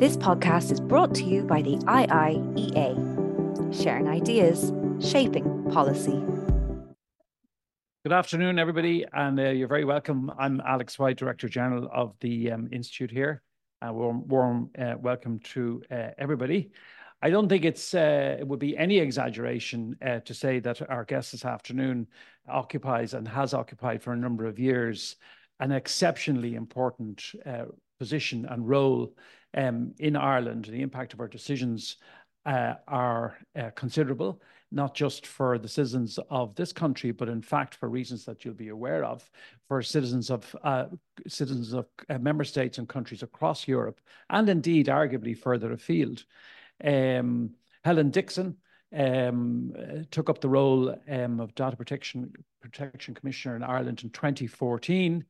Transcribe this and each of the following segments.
This podcast is brought to you by the IIEA, sharing ideas, shaping policy. Good afternoon, everybody, and uh, you're very welcome. I'm Alex White, Director General of the um, Institute here. A warm, warm uh, welcome to uh, everybody. I don't think it's uh, it would be any exaggeration uh, to say that our guest this afternoon occupies and has occupied for a number of years an exceptionally important uh, position and role um, in Ireland. The impact of our decisions uh, are uh, considerable, not just for the citizens of this country, but in fact for reasons that you'll be aware of, for citizens of uh, citizens of uh, member states and countries across Europe, and indeed arguably further afield. Um, Helen Dixon um, took up the role um, of Data Protection Protection Commissioner in Ireland in 2014.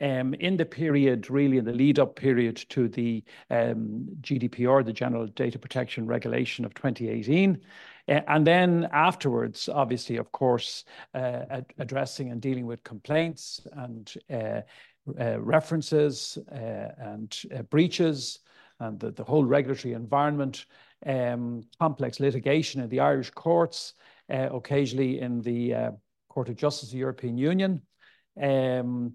Um, in the period, really in the lead up period to the um, GDPR, the General Data Protection Regulation of 2018. Uh, and then afterwards, obviously, of course, uh, ad addressing and dealing with complaints and uh, uh references uh, and uh, breaches and the, the whole regulatory environment, um, complex litigation in the Irish courts, occasionally in the Court of Justice of the European Union. Um,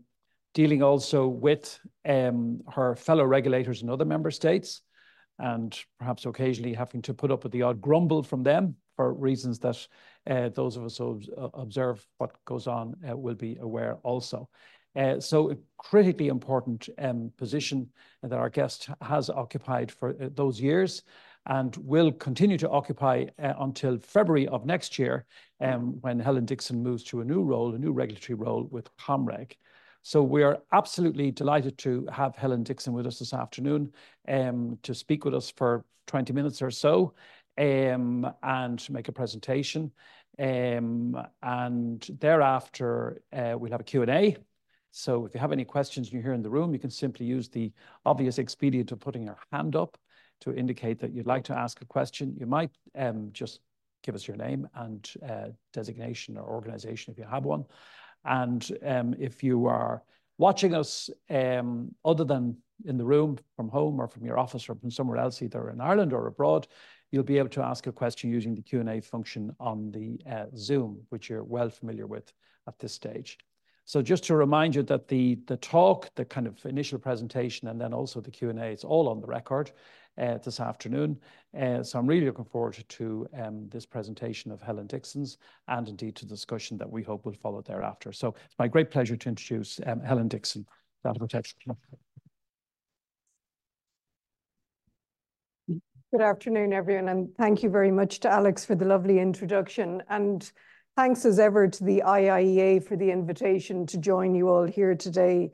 dealing also with um, her fellow regulators in other member states, and perhaps occasionally having to put up with the odd grumble from them for reasons that uh, those of us who observe what goes on uh, will be aware also. Uh, so a critically important um, position that our guest has occupied for uh, those years and will continue to occupy uh, until February of next year um, when Helen Dixon moves to a new role, a new regulatory role with ComReg. So we are absolutely delighted to have Helen Dixon with us this afternoon um, to speak with us for 20 minutes or so um, and make a presentation. Um, and thereafter, uh, we'll have a Q&A. So if you have any questions you're here in the room, you can simply use the obvious expedient of putting your hand up to indicate that you'd like to ask a question. You might um, just give us your name and uh, designation or organization if you have one. And um, if you are watching us um, other than in the room from home or from your office or from somewhere else, either in Ireland or abroad, you'll be able to ask a question using the Q&A function on the uh, Zoom, which you're well familiar with at this stage. So just to remind you that the, the talk, the kind of initial presentation, and then also the Q&A, it's all on the record this afternoon. Uh, so I'm really looking forward to um, this presentation of Helen Dixon's and indeed to the discussion that we hope will follow thereafter. So it's my great pleasure to introduce um, Helen Dixon, Data Protection. Good afternoon, everyone, and thank you very much to Alex for the lovely introduction. And thanks as ever to the IIEA for the invitation to join you all here today.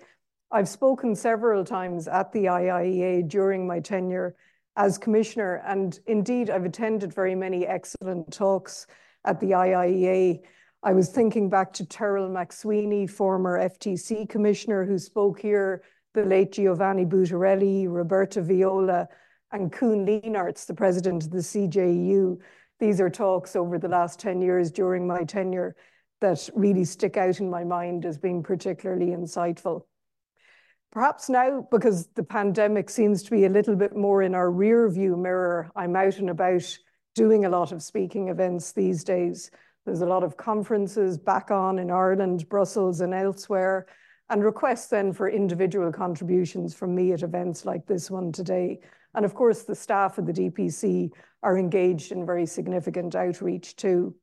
I've spoken several times at the IIEA during my tenure as commissioner. And indeed, I've attended very many excellent talks at the IIEA. I was thinking back to Terrell McSweeny, former FTC commissioner, who spoke here, the late Giovanni Buttarelli, Roberto Viola, and Koen Lenaerts, the president of the CJEU. These are talks over the last 10 years during my tenure that really stick out in my mind as being particularly insightful. Perhaps now, because the pandemic seems to be a little bit more in our rear view mirror, I'm out and about doing a lot of speaking events these days. There's a lot of conferences back on in Ireland, Brussels, and elsewhere, and requests then for individual contributions from me at events like this one today. And of course, the staff of the DPC are engaged in very significant outreach too.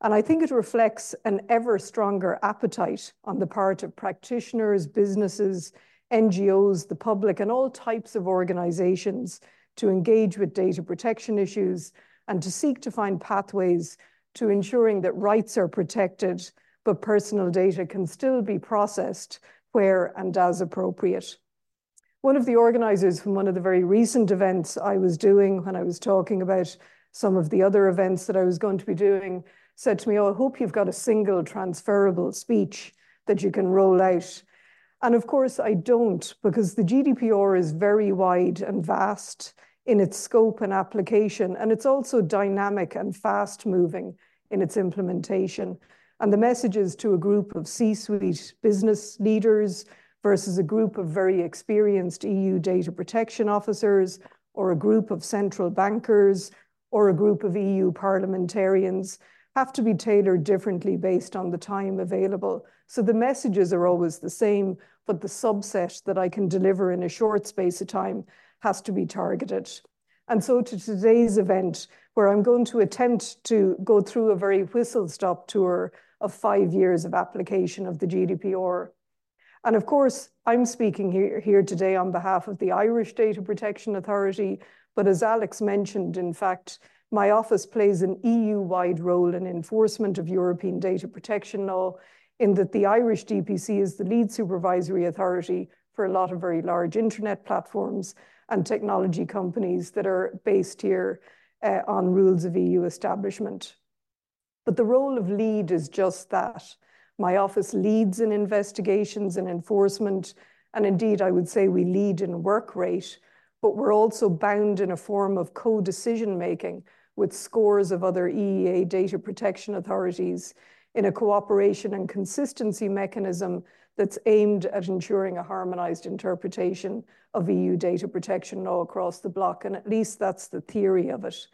And I think it reflects an ever stronger appetite on the part of practitioners, businesses, NGOs, the public, and all types of organizations to engage with data protection issues and to seek to find pathways to ensuring that rights are protected, but personal data can still be processed where and as appropriate. One of the organizers from one of the very recent events I was doing when I was talking about some of the other events that I was going to be doing said to me, oh, I hope you've got a single transferable speech that you can roll out and of course, I don't, because the GDPR is very wide and vast in its scope and application, and it's also dynamic and fast moving in its implementation. And the messages to a group of C suite business leaders versus a group of very experienced EU data protection officers or a group of central bankers or a group of EU parliamentarians have to be tailored differently based on the time available. So the messages are always the same, but the subset that I can deliver in a short space of time has to be targeted. And so to today's event, where I'm going to attempt to go through a very whistle-stop tour of five years of application of the GDPR. And of course, I'm speaking here, here today on behalf of the Irish Data Protection Authority, but as Alex mentioned, in fact, my office plays an EU-wide role in enforcement of European data protection law, in that the Irish DPC is the lead supervisory authority for a lot of very large internet platforms and technology companies that are based here uh, on rules of EU establishment. But the role of lead is just that. My office leads in investigations and enforcement, and indeed, I would say we lead in work rate, but we're also bound in a form of co-decision making with scores of other EEA data protection authorities in a cooperation and consistency mechanism that's aimed at ensuring a harmonized interpretation of EU data protection law across the bloc, and at least that's the theory of it.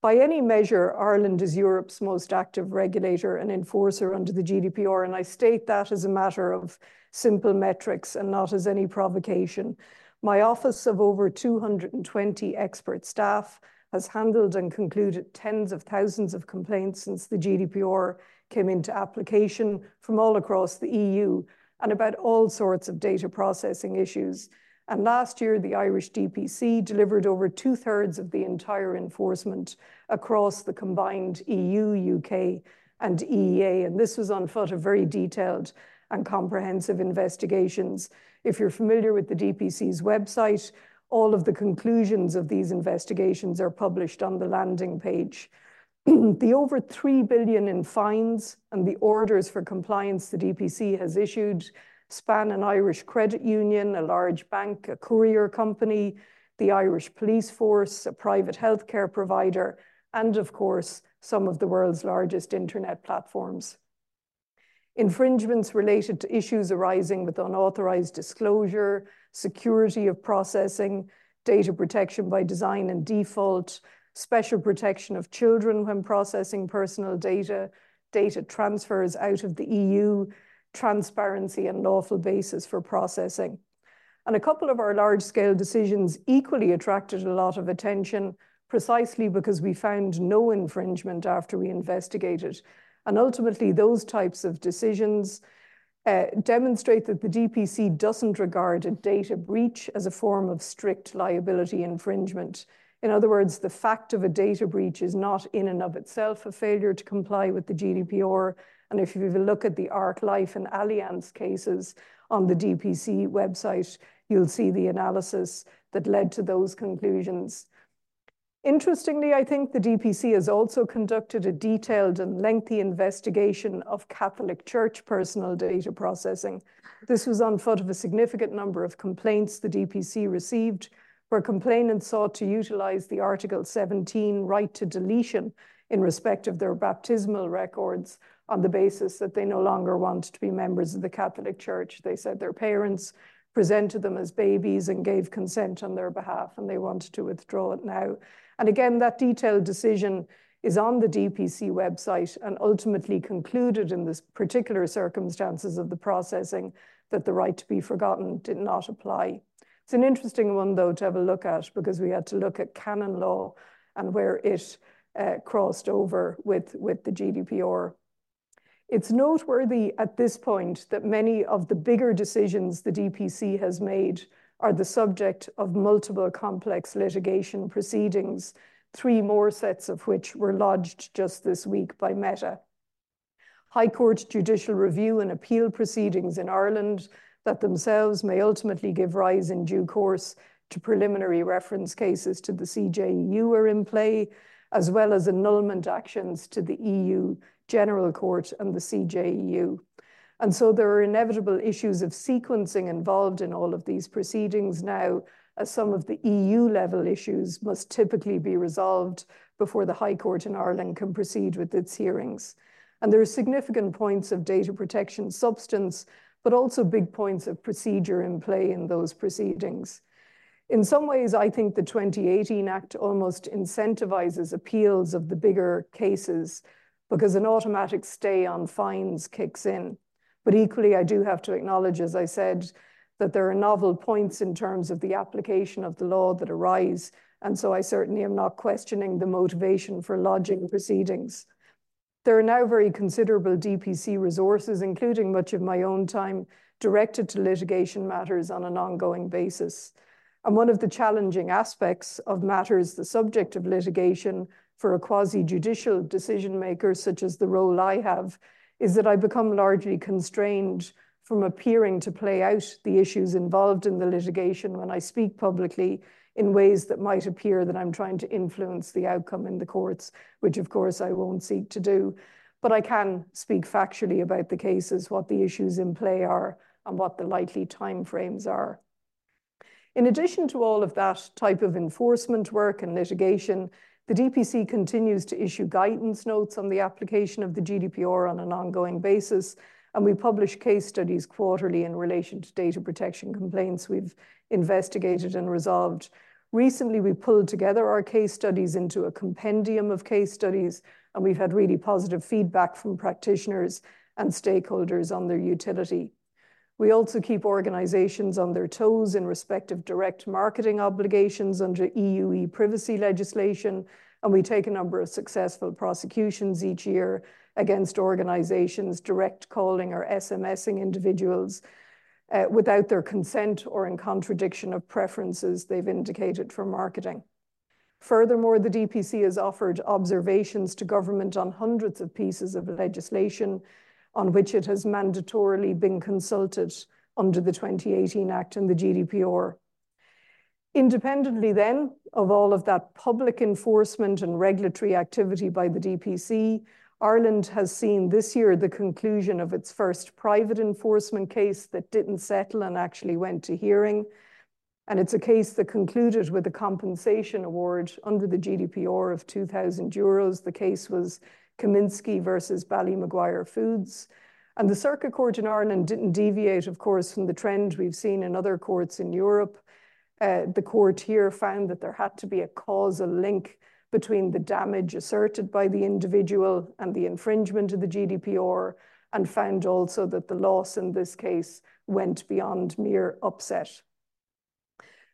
By any measure, Ireland is Europe's most active regulator and enforcer under the GDPR, and I state that as a matter of simple metrics and not as any provocation. My office of over 220 expert staff has handled and concluded tens of thousands of complaints since the GDPR came into application from all across the EU and about all sorts of data processing issues. And last year, the Irish DPC delivered over two thirds of the entire enforcement across the combined EU, UK, and EEA. And this was on foot of very detailed and comprehensive investigations. If you're familiar with the DPC's website, all of the conclusions of these investigations are published on the landing page. the over 3 billion in fines and the orders for compliance the DPC has issued span an Irish credit union, a large bank, a courier company, the Irish police force, a private healthcare provider, and of course, some of the world's largest internet platforms. Infringements related to issues arising with unauthorized disclosure, security of processing, data protection by design and default, special protection of children when processing personal data, data transfers out of the EU, transparency and lawful basis for processing. And a couple of our large scale decisions equally attracted a lot of attention precisely because we found no infringement after we investigated. And ultimately, those types of decisions uh, demonstrate that the DPC doesn't regard a data breach as a form of strict liability infringement. In other words, the fact of a data breach is not in and of itself a failure to comply with the GDPR. And if you look at the ARC Life and Allianz cases on the DPC website, you'll see the analysis that led to those conclusions. Interestingly, I think the DPC has also conducted a detailed and lengthy investigation of Catholic Church personal data processing. This was on foot of a significant number of complaints the DPC received where complainants sought to utilize the Article 17 right to deletion in respect of their baptismal records on the basis that they no longer want to be members of the Catholic Church. They said their parents presented them as babies and gave consent on their behalf, and they wanted to withdraw it now. And again, that detailed decision is on the DPC website and ultimately concluded in the particular circumstances of the processing that the right to be forgotten did not apply. It's an interesting one, though, to have a look at because we had to look at canon law and where it uh, crossed over with, with the GDPR. It's noteworthy at this point that many of the bigger decisions the DPC has made are the subject of multiple complex litigation proceedings, three more sets of which were lodged just this week by Meta. High Court judicial review and appeal proceedings in Ireland that themselves may ultimately give rise in due course to preliminary reference cases to the CJEU are in play, as well as annulment actions to the EU General Court and the CJEU. And so there are inevitable issues of sequencing involved in all of these proceedings now, as some of the EU level issues must typically be resolved before the High Court in Ireland can proceed with its hearings. And there are significant points of data protection substance but also big points of procedure in play in those proceedings. In some ways, I think the 2018 Act almost incentivizes appeals of the bigger cases because an automatic stay on fines kicks in. But equally, I do have to acknowledge, as I said, that there are novel points in terms of the application of the law that arise. And so I certainly am not questioning the motivation for lodging proceedings. There are now very considerable DPC resources, including much of my own time, directed to litigation matters on an ongoing basis. And one of the challenging aspects of matters the subject of litigation for a quasi-judicial decision maker, such as the role I have, is that I become largely constrained from appearing to play out the issues involved in the litigation when I speak publicly in ways that might appear that I'm trying to influence the outcome in the courts, which of course I won't seek to do. But I can speak factually about the cases, what the issues in play are, and what the likely timeframes are. In addition to all of that type of enforcement work and litigation, the DPC continues to issue guidance notes on the application of the GDPR on an ongoing basis, and we publish case studies quarterly in relation to data protection complaints we've investigated and resolved. Recently, we pulled together our case studies into a compendium of case studies, and we've had really positive feedback from practitioners and stakeholders on their utility. We also keep organizations on their toes in respect of direct marketing obligations under EU e-privacy legislation, and we take a number of successful prosecutions each year against organizations direct calling or SMSing individuals uh, without their consent or in contradiction of preferences they've indicated for marketing. Furthermore, the DPC has offered observations to government on hundreds of pieces of legislation on which it has mandatorily been consulted under the 2018 Act and the GDPR. Independently then of all of that public enforcement and regulatory activity by the DPC, Ireland has seen this year the conclusion of its first private enforcement case that didn't settle and actually went to hearing. And it's a case that concluded with a compensation award under the GDPR of 2,000 euros. The case was Kaminski versus Ballymaguire Foods. And the Circuit Court in Ireland didn't deviate, of course, from the trend we've seen in other courts in Europe. Uh, the court here found that there had to be a causal link between the damage asserted by the individual and the infringement of the GDPR, and found also that the loss in this case went beyond mere upset.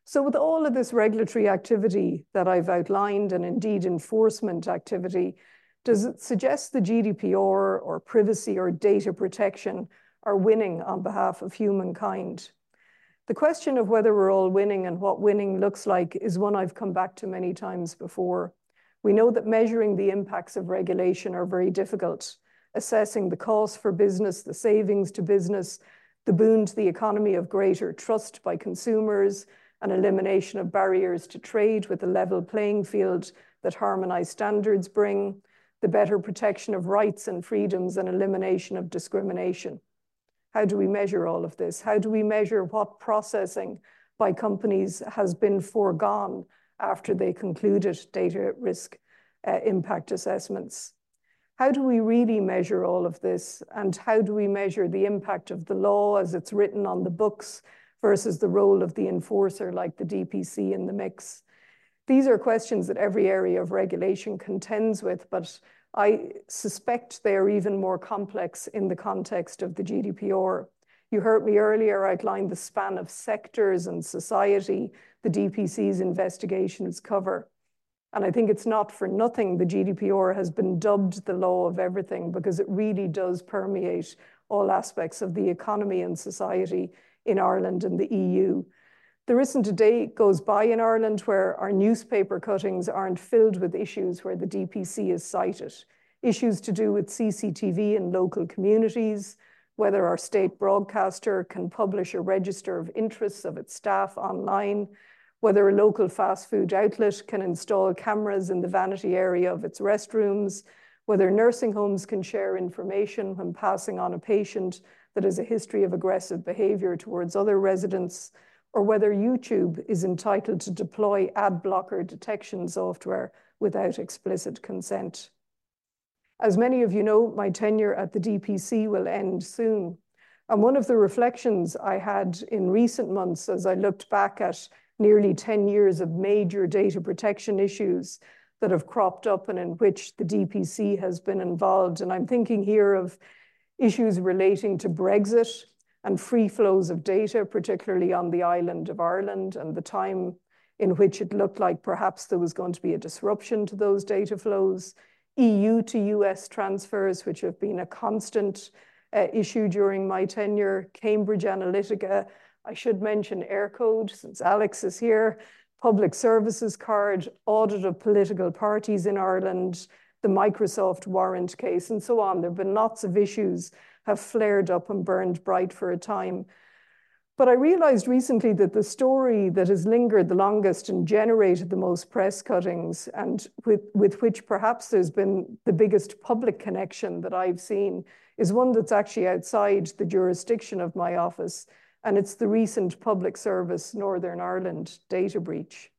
So with all of this regulatory activity that I've outlined, and indeed enforcement activity, does it suggest the GDPR or privacy or data protection are winning on behalf of humankind? The question of whether we're all winning and what winning looks like is one I've come back to many times before. We know that measuring the impacts of regulation are very difficult. Assessing the cost for business, the savings to business, the boon to the economy of greater trust by consumers, and elimination of barriers to trade with a level playing field that harmonized standards bring, the better protection of rights and freedoms and elimination of discrimination. How do we measure all of this? How do we measure what processing by companies has been foregone after they concluded data risk uh, impact assessments? How do we really measure all of this? And how do we measure the impact of the law as it's written on the books versus the role of the enforcer like the DPC in the mix? These are questions that every area of regulation contends with, but I suspect they are even more complex in the context of the GDPR. You heard me earlier outline the span of sectors and society the DPC's investigations cover. And I think it's not for nothing the GDPR has been dubbed the law of everything because it really does permeate all aspects of the economy and society in Ireland and the EU. There isn't a day goes by in Ireland where our newspaper cuttings aren't filled with issues where the DPC is cited. Issues to do with CCTV in local communities, whether our state broadcaster can publish a register of interests of its staff online, whether a local fast food outlet can install cameras in the vanity area of its restrooms, whether nursing homes can share information when passing on a patient that has a history of aggressive behavior towards other residents, or whether YouTube is entitled to deploy ad blocker detection software without explicit consent. As many of you know, my tenure at the DPC will end soon. And one of the reflections I had in recent months as I looked back at nearly 10 years of major data protection issues that have cropped up and in which the DPC has been involved. And I'm thinking here of issues relating to Brexit and free flows of data, particularly on the island of Ireland, and the time in which it looked like perhaps there was going to be a disruption to those data flows, EU to US transfers, which have been a constant uh, issue during my tenure, Cambridge Analytica. I should mention Eircode, since Alex is here, public services card, audit of political parties in Ireland, the Microsoft warrant case, and so on. There have been lots of issues have flared up and burned bright for a time. But I realized recently that the story that has lingered the longest and generated the most press cuttings, and with, with which perhaps there's been the biggest public connection that I've seen, is one that's actually outside the jurisdiction of my office, and it's the recent Public Service Northern Ireland data breach.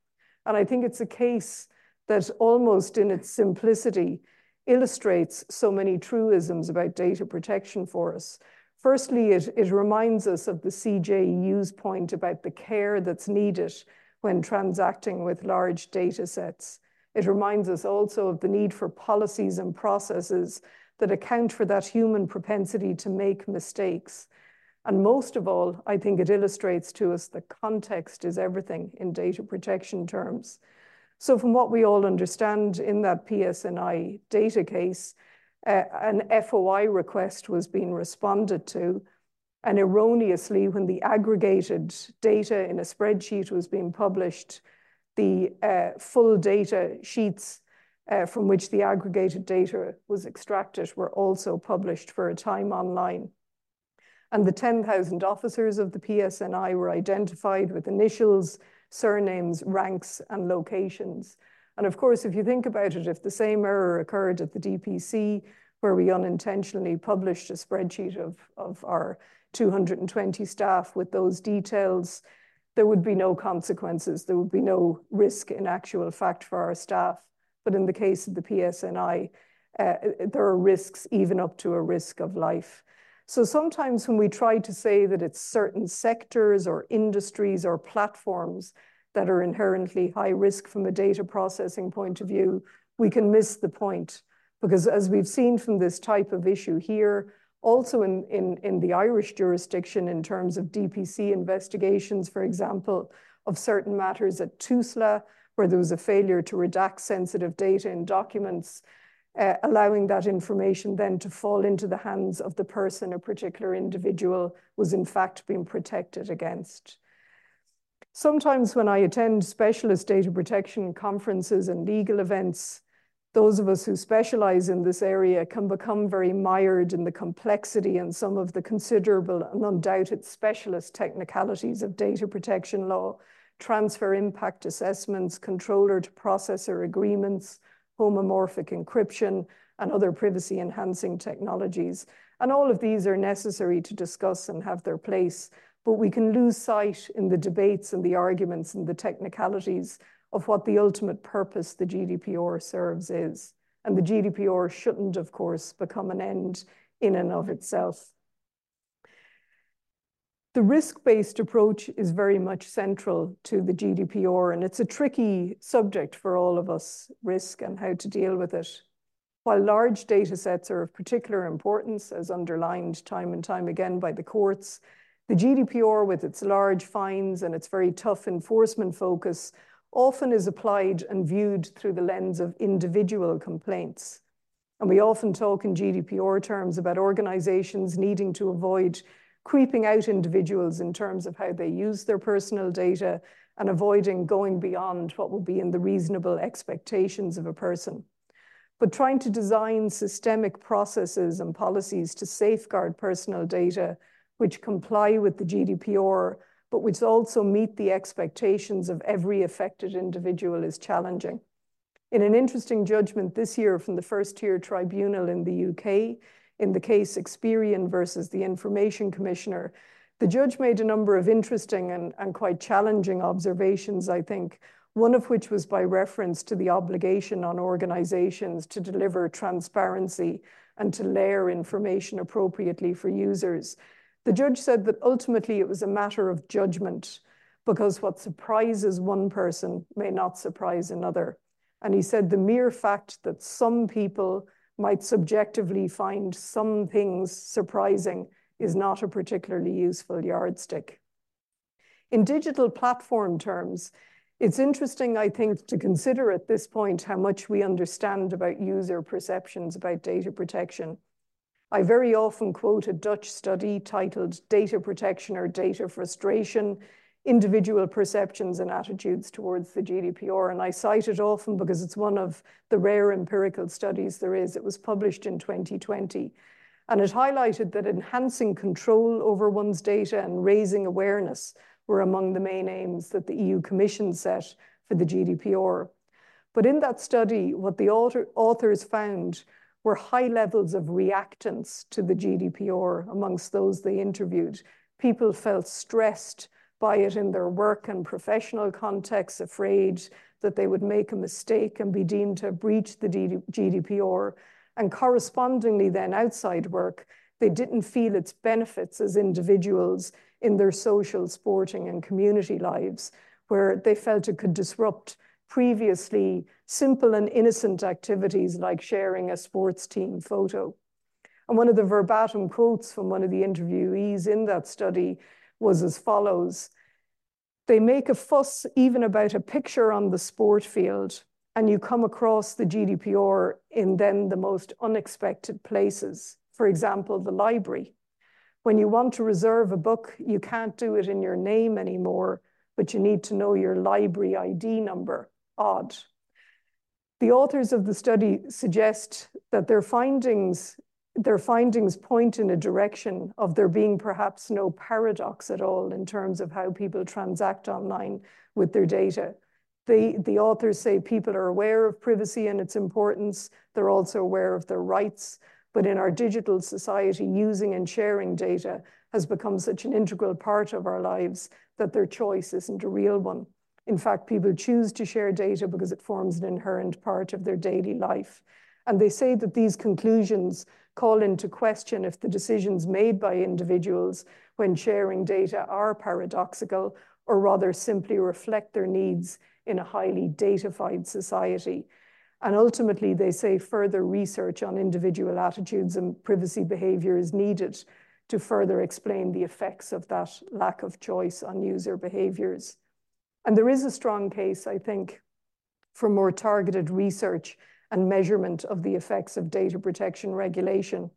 And I think it's a case that almost in its simplicity illustrates so many truisms about data protection for us. Firstly, it, it reminds us of the CJEU's point about the care that's needed when transacting with large data sets. It reminds us also of the need for policies and processes that account for that human propensity to make mistakes. And most of all, I think it illustrates to us that context is everything in data protection terms. So from what we all understand in that PSNI data case, uh, an FOI request was being responded to, and erroneously, when the aggregated data in a spreadsheet was being published, the uh, full data sheets uh, from which the aggregated data was extracted were also published for a time online. And the 10,000 officers of the PSNI were identified with initials, surnames, ranks, and locations. And of course, if you think about it, if the same error occurred at the DPC, where we unintentionally published a spreadsheet of, of our 220 staff with those details, there would be no consequences. There would be no risk in actual fact for our staff. But in the case of the PSNI, uh, there are risks even up to a risk of life. So sometimes when we try to say that it's certain sectors or industries or platforms that are inherently high risk from a data processing point of view, we can miss the point. Because as we've seen from this type of issue here, also in, in, in the Irish jurisdiction in terms of DPC investigations, for example, of certain matters at Tusla, where there was a failure to redact sensitive data in documents, uh, allowing that information then to fall into the hands of the person a particular individual was in fact being protected against. Sometimes when I attend specialist data protection conferences and legal events, those of us who specialize in this area can become very mired in the complexity and some of the considerable and undoubted specialist technicalities of data protection law, transfer impact assessments, controller to processor agreements, homomorphic encryption, and other privacy enhancing technologies. And all of these are necessary to discuss and have their place, but we can lose sight in the debates and the arguments and the technicalities of what the ultimate purpose the GDPR serves is. And the GDPR shouldn't, of course, become an end in and of itself. The risk-based approach is very much central to the GDPR, and it's a tricky subject for all of us, risk and how to deal with it. While large data sets are of particular importance, as underlined time and time again by the courts, the GDPR, with its large fines and its very tough enforcement focus, often is applied and viewed through the lens of individual complaints. And we often talk in GDPR terms about organizations needing to avoid creeping out individuals in terms of how they use their personal data and avoiding going beyond what would be in the reasonable expectations of a person. But trying to design systemic processes and policies to safeguard personal data which comply with the GDPR, but which also meet the expectations of every affected individual is challenging. In an interesting judgment this year from the first tier tribunal in the UK, in the case Experian versus the Information Commissioner, the judge made a number of interesting and, and quite challenging observations, I think, one of which was by reference to the obligation on organizations to deliver transparency and to layer information appropriately for users. The judge said that ultimately it was a matter of judgment, because what surprises one person may not surprise another. And he said the mere fact that some people might subjectively find some things surprising is not a particularly useful yardstick. In digital platform terms, it's interesting, I think, to consider at this point how much we understand about user perceptions about data protection. I very often quote a Dutch study titled Data Protection or Data Frustration, Individual Perceptions and Attitudes Towards the GDPR. And I cite it often because it's one of the rare empirical studies there is. It was published in 2020. And it highlighted that enhancing control over one's data and raising awareness were among the main aims that the EU Commission set for the GDPR. But in that study, what the author, authors found were high levels of reactance to the GDPR amongst those they interviewed. People felt stressed by it in their work and professional contexts, afraid that they would make a mistake and be deemed to have breached the GDPR. And correspondingly, then outside work, they didn't feel its benefits as individuals in their social, sporting, and community lives, where they felt it could disrupt previously simple and innocent activities like sharing a sports team photo. And one of the verbatim quotes from one of the interviewees in that study was as follows They make a fuss even about a picture on the sport field, and you come across the GDPR in then the most unexpected places. For example, the library. When you want to reserve a book, you can't do it in your name anymore, but you need to know your library ID number. Odd. The authors of the study suggest that their findings, their findings point in a direction of there being perhaps no paradox at all in terms of how people transact online with their data. The, the authors say people are aware of privacy and its importance. They're also aware of their rights. But in our digital society, using and sharing data has become such an integral part of our lives that their choice isn't a real one. In fact, people choose to share data because it forms an inherent part of their daily life. And they say that these conclusions call into question if the decisions made by individuals when sharing data are paradoxical or rather simply reflect their needs in a highly datafied society. And ultimately, they say further research on individual attitudes and privacy behavior is needed to further explain the effects of that lack of choice on user behaviors. And there is a strong case, I think, for more targeted research and measurement of the effects of data protection regulation.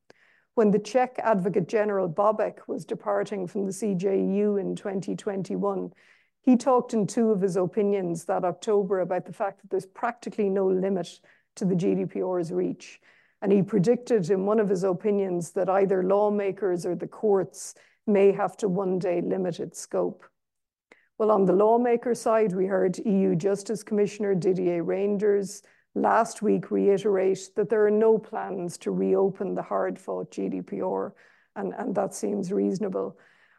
When the Czech Advocate General Bobek was departing from the CJEU in 2021, he talked in two of his opinions that October about the fact that there's practically no limit to the GDPR's reach. And he predicted in one of his opinions that either lawmakers or the courts may have to one day limit its scope. Well, on the lawmaker side, we heard EU Justice Commissioner Didier Reynders last week reiterate that there are no plans to reopen the hard fought GDPR, and, and that seems reasonable.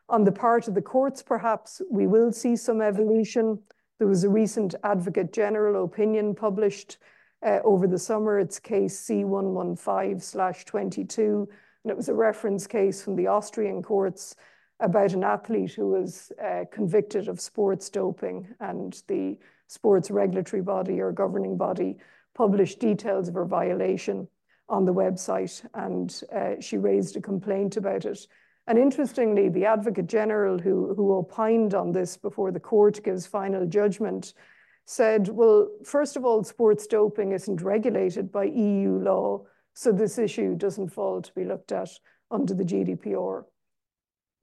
On the part of the courts, perhaps we will see some evolution. There was a recent Advocate General opinion published uh, over the summer. It's case C115/22, and it was a reference case from the Austrian courts about an athlete who was uh, convicted of sports doping, and the sports regulatory body or governing body published details of her violation on the website, and uh, she raised a complaint about it. And interestingly, the Advocate General who, who opined on this before the court gives final judgment said, well, first of all, sports doping isn't regulated by EU law, so this issue doesn't fall to be looked at under the GDPR.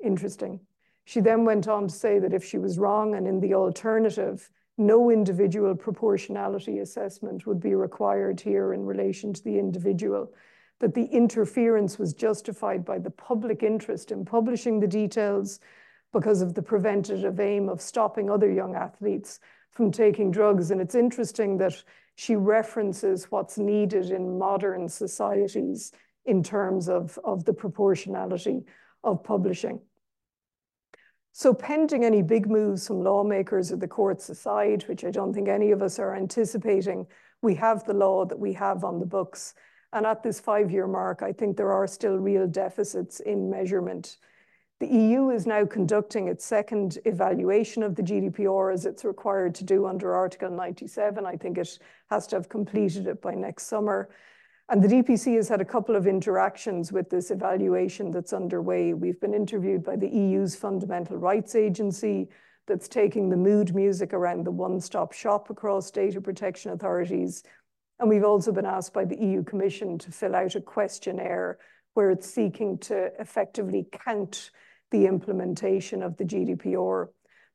Interesting. She then went on to say that if she was wrong and in the alternative, no individual proportionality assessment would be required here in relation to the individual that the interference was justified by the public interest in publishing the details because of the preventative aim of stopping other young athletes from taking drugs. And it's interesting that she references what's needed in modern societies in terms of, of the proportionality of publishing. So pending any big moves from lawmakers or the courts aside, which I don't think any of us are anticipating, we have the law that we have on the books. And at this five-year mark, I think there are still real deficits in measurement. The EU is now conducting its second evaluation of the GDPR as it's required to do under Article 97. I think it has to have completed it by next summer. And the DPC has had a couple of interactions with this evaluation that's underway. We've been interviewed by the EU's Fundamental Rights Agency that's taking the mood music around the one-stop shop across data protection authorities. And we've also been asked by the EU Commission to fill out a questionnaire where it's seeking to effectively count the implementation of the GDPR.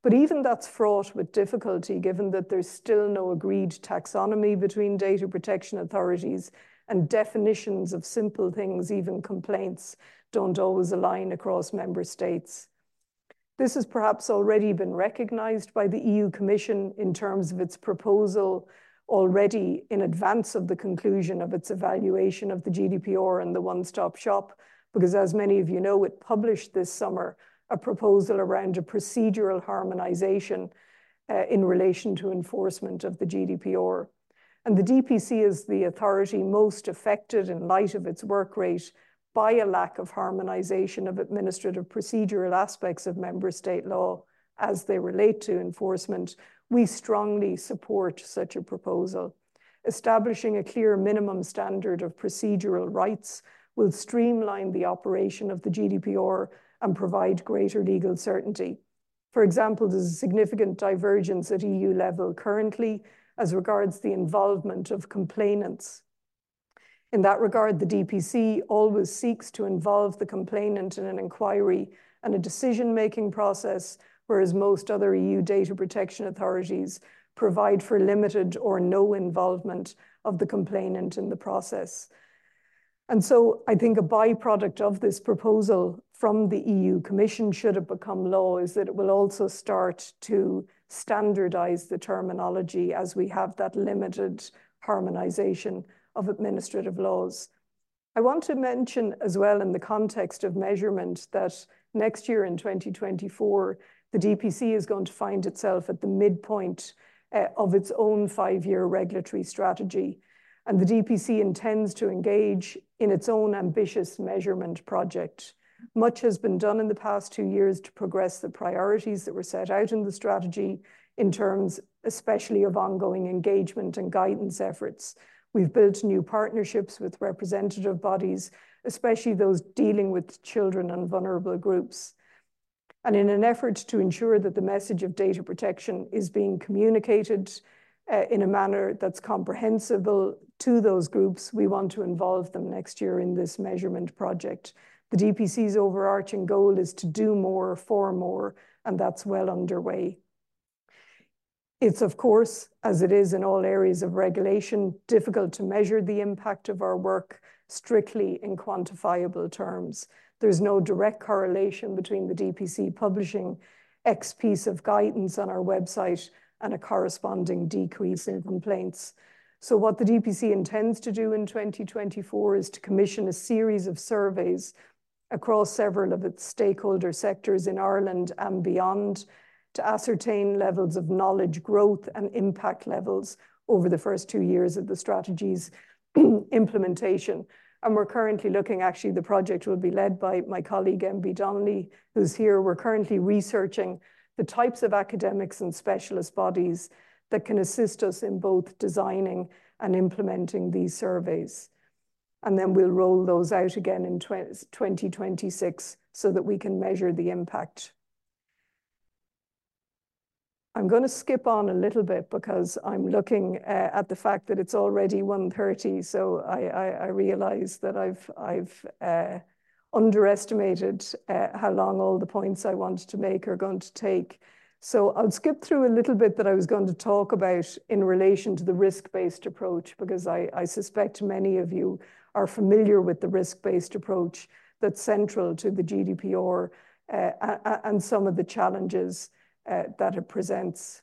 But even that's fraught with difficulty, given that there's still no agreed taxonomy between data protection authorities and definitions of simple things, even complaints, don't always align across member states. This has perhaps already been recognized by the EU Commission in terms of its proposal already in advance of the conclusion of its evaluation of the GDPR and the one-stop shop, because as many of you know, it published this summer a proposal around a procedural harmonization uh, in relation to enforcement of the GDPR. And the DPC is the authority most affected in light of its work rate by a lack of harmonization of administrative procedural aspects of member state law as they relate to enforcement. We strongly support such a proposal. Establishing a clear minimum standard of procedural rights will streamline the operation of the GDPR and provide greater legal certainty. For example, there's a significant divergence at EU level currently as regards the involvement of complainants. In that regard, the DPC always seeks to involve the complainant in an inquiry and a decision-making process, whereas most other EU data protection authorities provide for limited or no involvement of the complainant in the process. And so I think a byproduct of this proposal from the EU Commission, should it become law, is that it will also start to standardize the terminology as we have that limited harmonization of administrative laws. I want to mention as well in the context of measurement that next year in 2024, the DPC is going to find itself at the midpoint uh, of its own five-year regulatory strategy and the DPC intends to engage in its own ambitious measurement project. Much has been done in the past two years to progress the priorities that were set out in the strategy in terms especially of ongoing engagement and guidance efforts. We've built new partnerships with representative bodies, especially those dealing with children and vulnerable groups. And in an effort to ensure that the message of data protection is being communicated uh, in a manner that's comprehensible to those groups, we want to involve them next year in this measurement project. The DPC's overarching goal is to do more for more, and that's well underway. It's, of course, as it is in all areas of regulation, difficult to measure the impact of our work strictly in quantifiable terms. There's no direct correlation between the DPC publishing X piece of guidance on our website and a corresponding decrease in complaints. So what the DPC intends to do in 2024 is to commission a series of surveys across several of its stakeholder sectors in Ireland and beyond to ascertain levels of knowledge growth and impact levels over the first two years of the strategy's implementation. And we're currently looking, actually, the project will be led by my colleague, MB Donnelly, who's here. We're currently researching the types of academics and specialist bodies that can assist us in both designing and implementing these surveys. And then we'll roll those out again in 2026 so that we can measure the impact. I'm going to skip on a little bit because I'm looking uh, at the fact that it's already 1.30, so I, realize that I've, I've uh, underestimated uh, how long all the points I wanted to make are going to take. So I'll skip through a little bit that I was going to talk about in relation to the risk-based approach, because I suspect many of you are familiar with the risk-based approach that's central to the GDPR uh, and some of the challenges uh, that it presents.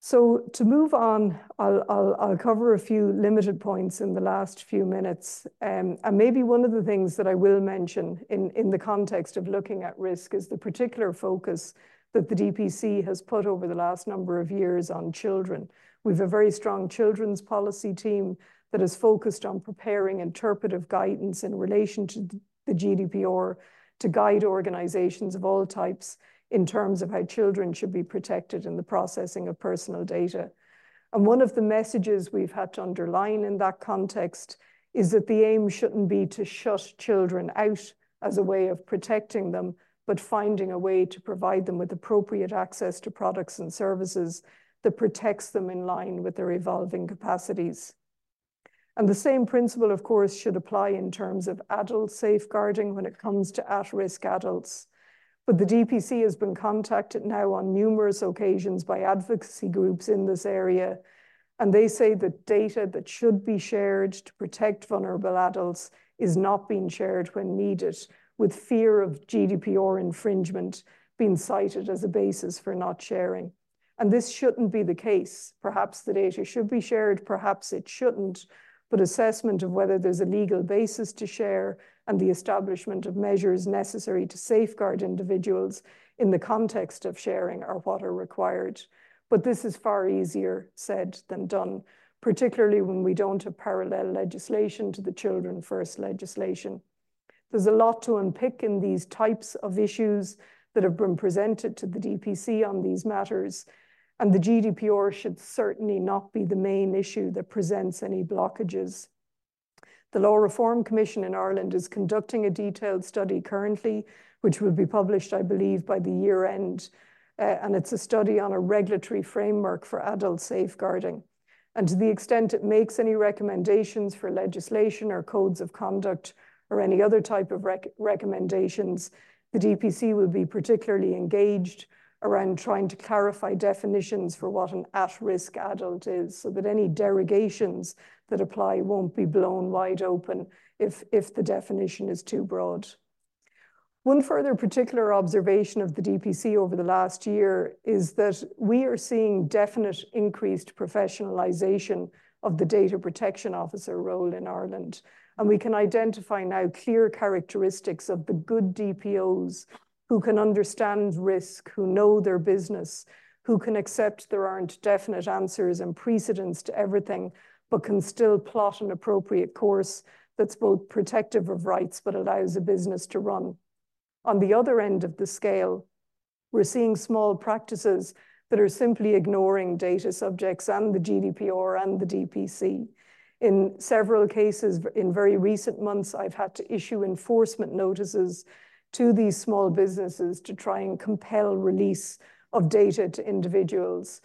So to move on, I'll, cover a few limited points in the last few minutes. Um, and maybe one of the things that I will mention in, in the context of looking at risk is the particular focus that the DPC has put over the last number of years on children. We have a very strong children's policy team that is focused on preparing interpretive guidance in relation to the GDPR to guide organizations of all types in terms of how children should be protected in the processing of personal data. And one of the messages we've had to underline in that context is that the aim shouldn't be to shut children out as a way of protecting them, but finding a way to provide them with appropriate access to products and services that protects them in line with their evolving capacities. And the same principle, of course, should apply in terms of adult safeguarding when it comes to at-risk adults. But the DPC has been contacted now on numerous occasions by advocacy groups in this area, and they say that data that should be shared to protect vulnerable adults is not being shared when needed, with fear of GDPR infringement being cited as a basis for not sharing. And this shouldn't be the case. Perhaps the data should be shared, perhaps it shouldn't, but assessment of whether there's a legal basis to share and the establishment of measures necessary to safeguard individuals in the context of sharing are what are required. But this is far easier said than done, particularly when we don't have parallel legislation to the Children First legislation. There's a lot to unpick in these types of issues that have been presented to the DPC on these matters, and the GDPR should certainly not be the main issue that presents any blockages. The Law Reform Commission in Ireland is conducting a detailed study currently, which will be published, I believe, by the year end, uh, and it's a study on a regulatory framework for adult safeguarding. And to the extent it makes any recommendations for legislation or codes of conduct or any other type of rec recommendations, the DPC will be particularly engaged around trying to clarify definitions for what an at-risk adult is so that any derogations that apply won't be blown wide open if, if the definition is too broad. One further particular observation of the DPC over the last year is that we are seeing definite increased professionalisation of the data protection officer role in Ireland. And we can identify now clear characteristics of the good DPOs who can understand risk, who know their business, who can accept there aren't definite answers and precedents to everything, but can still plot an appropriate course that's both protective of rights but allows a business to run. On the other end of the scale, we're seeing small practices that are simply ignoring data subjects and the GDPR and the DPC. In several cases, in very recent months, I've had to issue enforcement notices to these small businesses to try and compel release of data to individuals.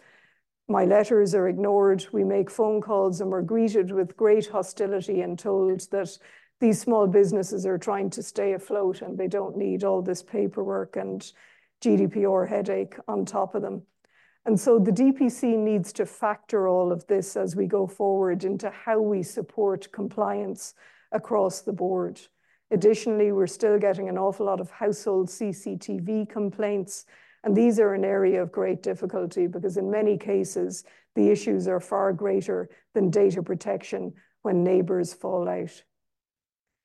My letters are ignored. We make phone calls and we're greeted with great hostility and told that these small businesses are trying to stay afloat and they don't need all this paperwork and GDPR headache on top of them. And so the DPC needs to factor all of this as we go forward into how we support compliance across the board. Additionally, we're still getting an awful lot of household CCTV complaints, and these are an area of great difficulty because in many cases, the issues are far greater than data protection when neighbours fall out.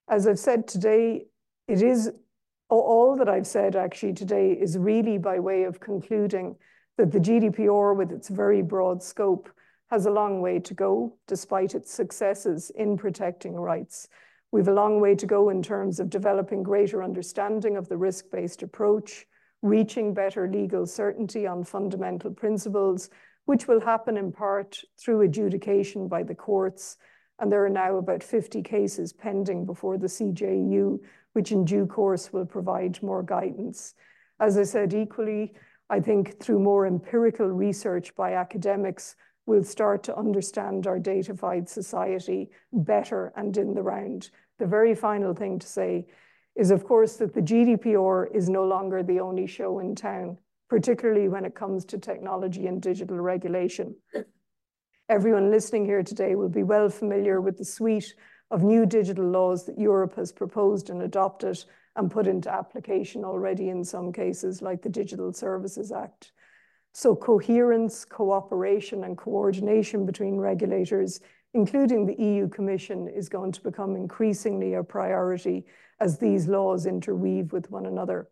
As I've said today, it is all that I've said actually today is really by way of concluding that the GDPR, with its very broad scope, has a long way to go despite its successes in protecting rights. We've a long way to go in terms of developing greater understanding of the risk-based approach, reaching better legal certainty on fundamental principles, which will happen in part through adjudication by the courts. And there are now about 50 cases pending before the CJEU, which in due course will provide more guidance. As I said, equally, I think through more empirical research by academics, we'll start to understand our datafied society better and in the round. The very final thing to say is, of course, that the GDPR is no longer the only show in town, particularly when it comes to technology and digital regulation. Everyone listening here today will be well familiar with the suite of new digital laws that Europe has proposed and adopted and put into application already in some cases, like the Digital Services Act. So coherence, cooperation and coordination between regulators, including the EU Commission, is going to become increasingly a priority as these laws interweave with one another.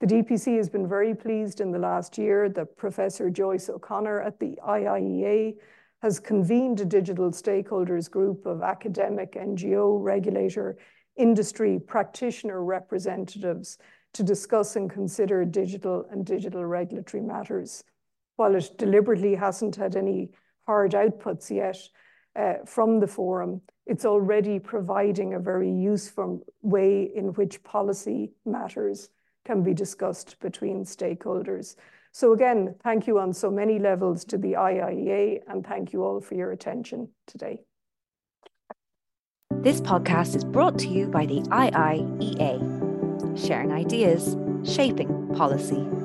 The DPC has been very pleased in the last year that Professor Joyce O'Connor at the IIEA has convened a digital stakeholders group of academic, NGO, regulator, industry practitioner representatives to discuss and consider digital and digital regulatory matters. While it deliberately hasn't had any hard outputs yet uh, from the forum, it's already providing a very useful way in which policy matters can be discussed between stakeholders. So again, thank you on so many levels to the IIEA and thank you all for your attention today. This podcast is brought to you by the IIEA, sharing ideas, shaping policy.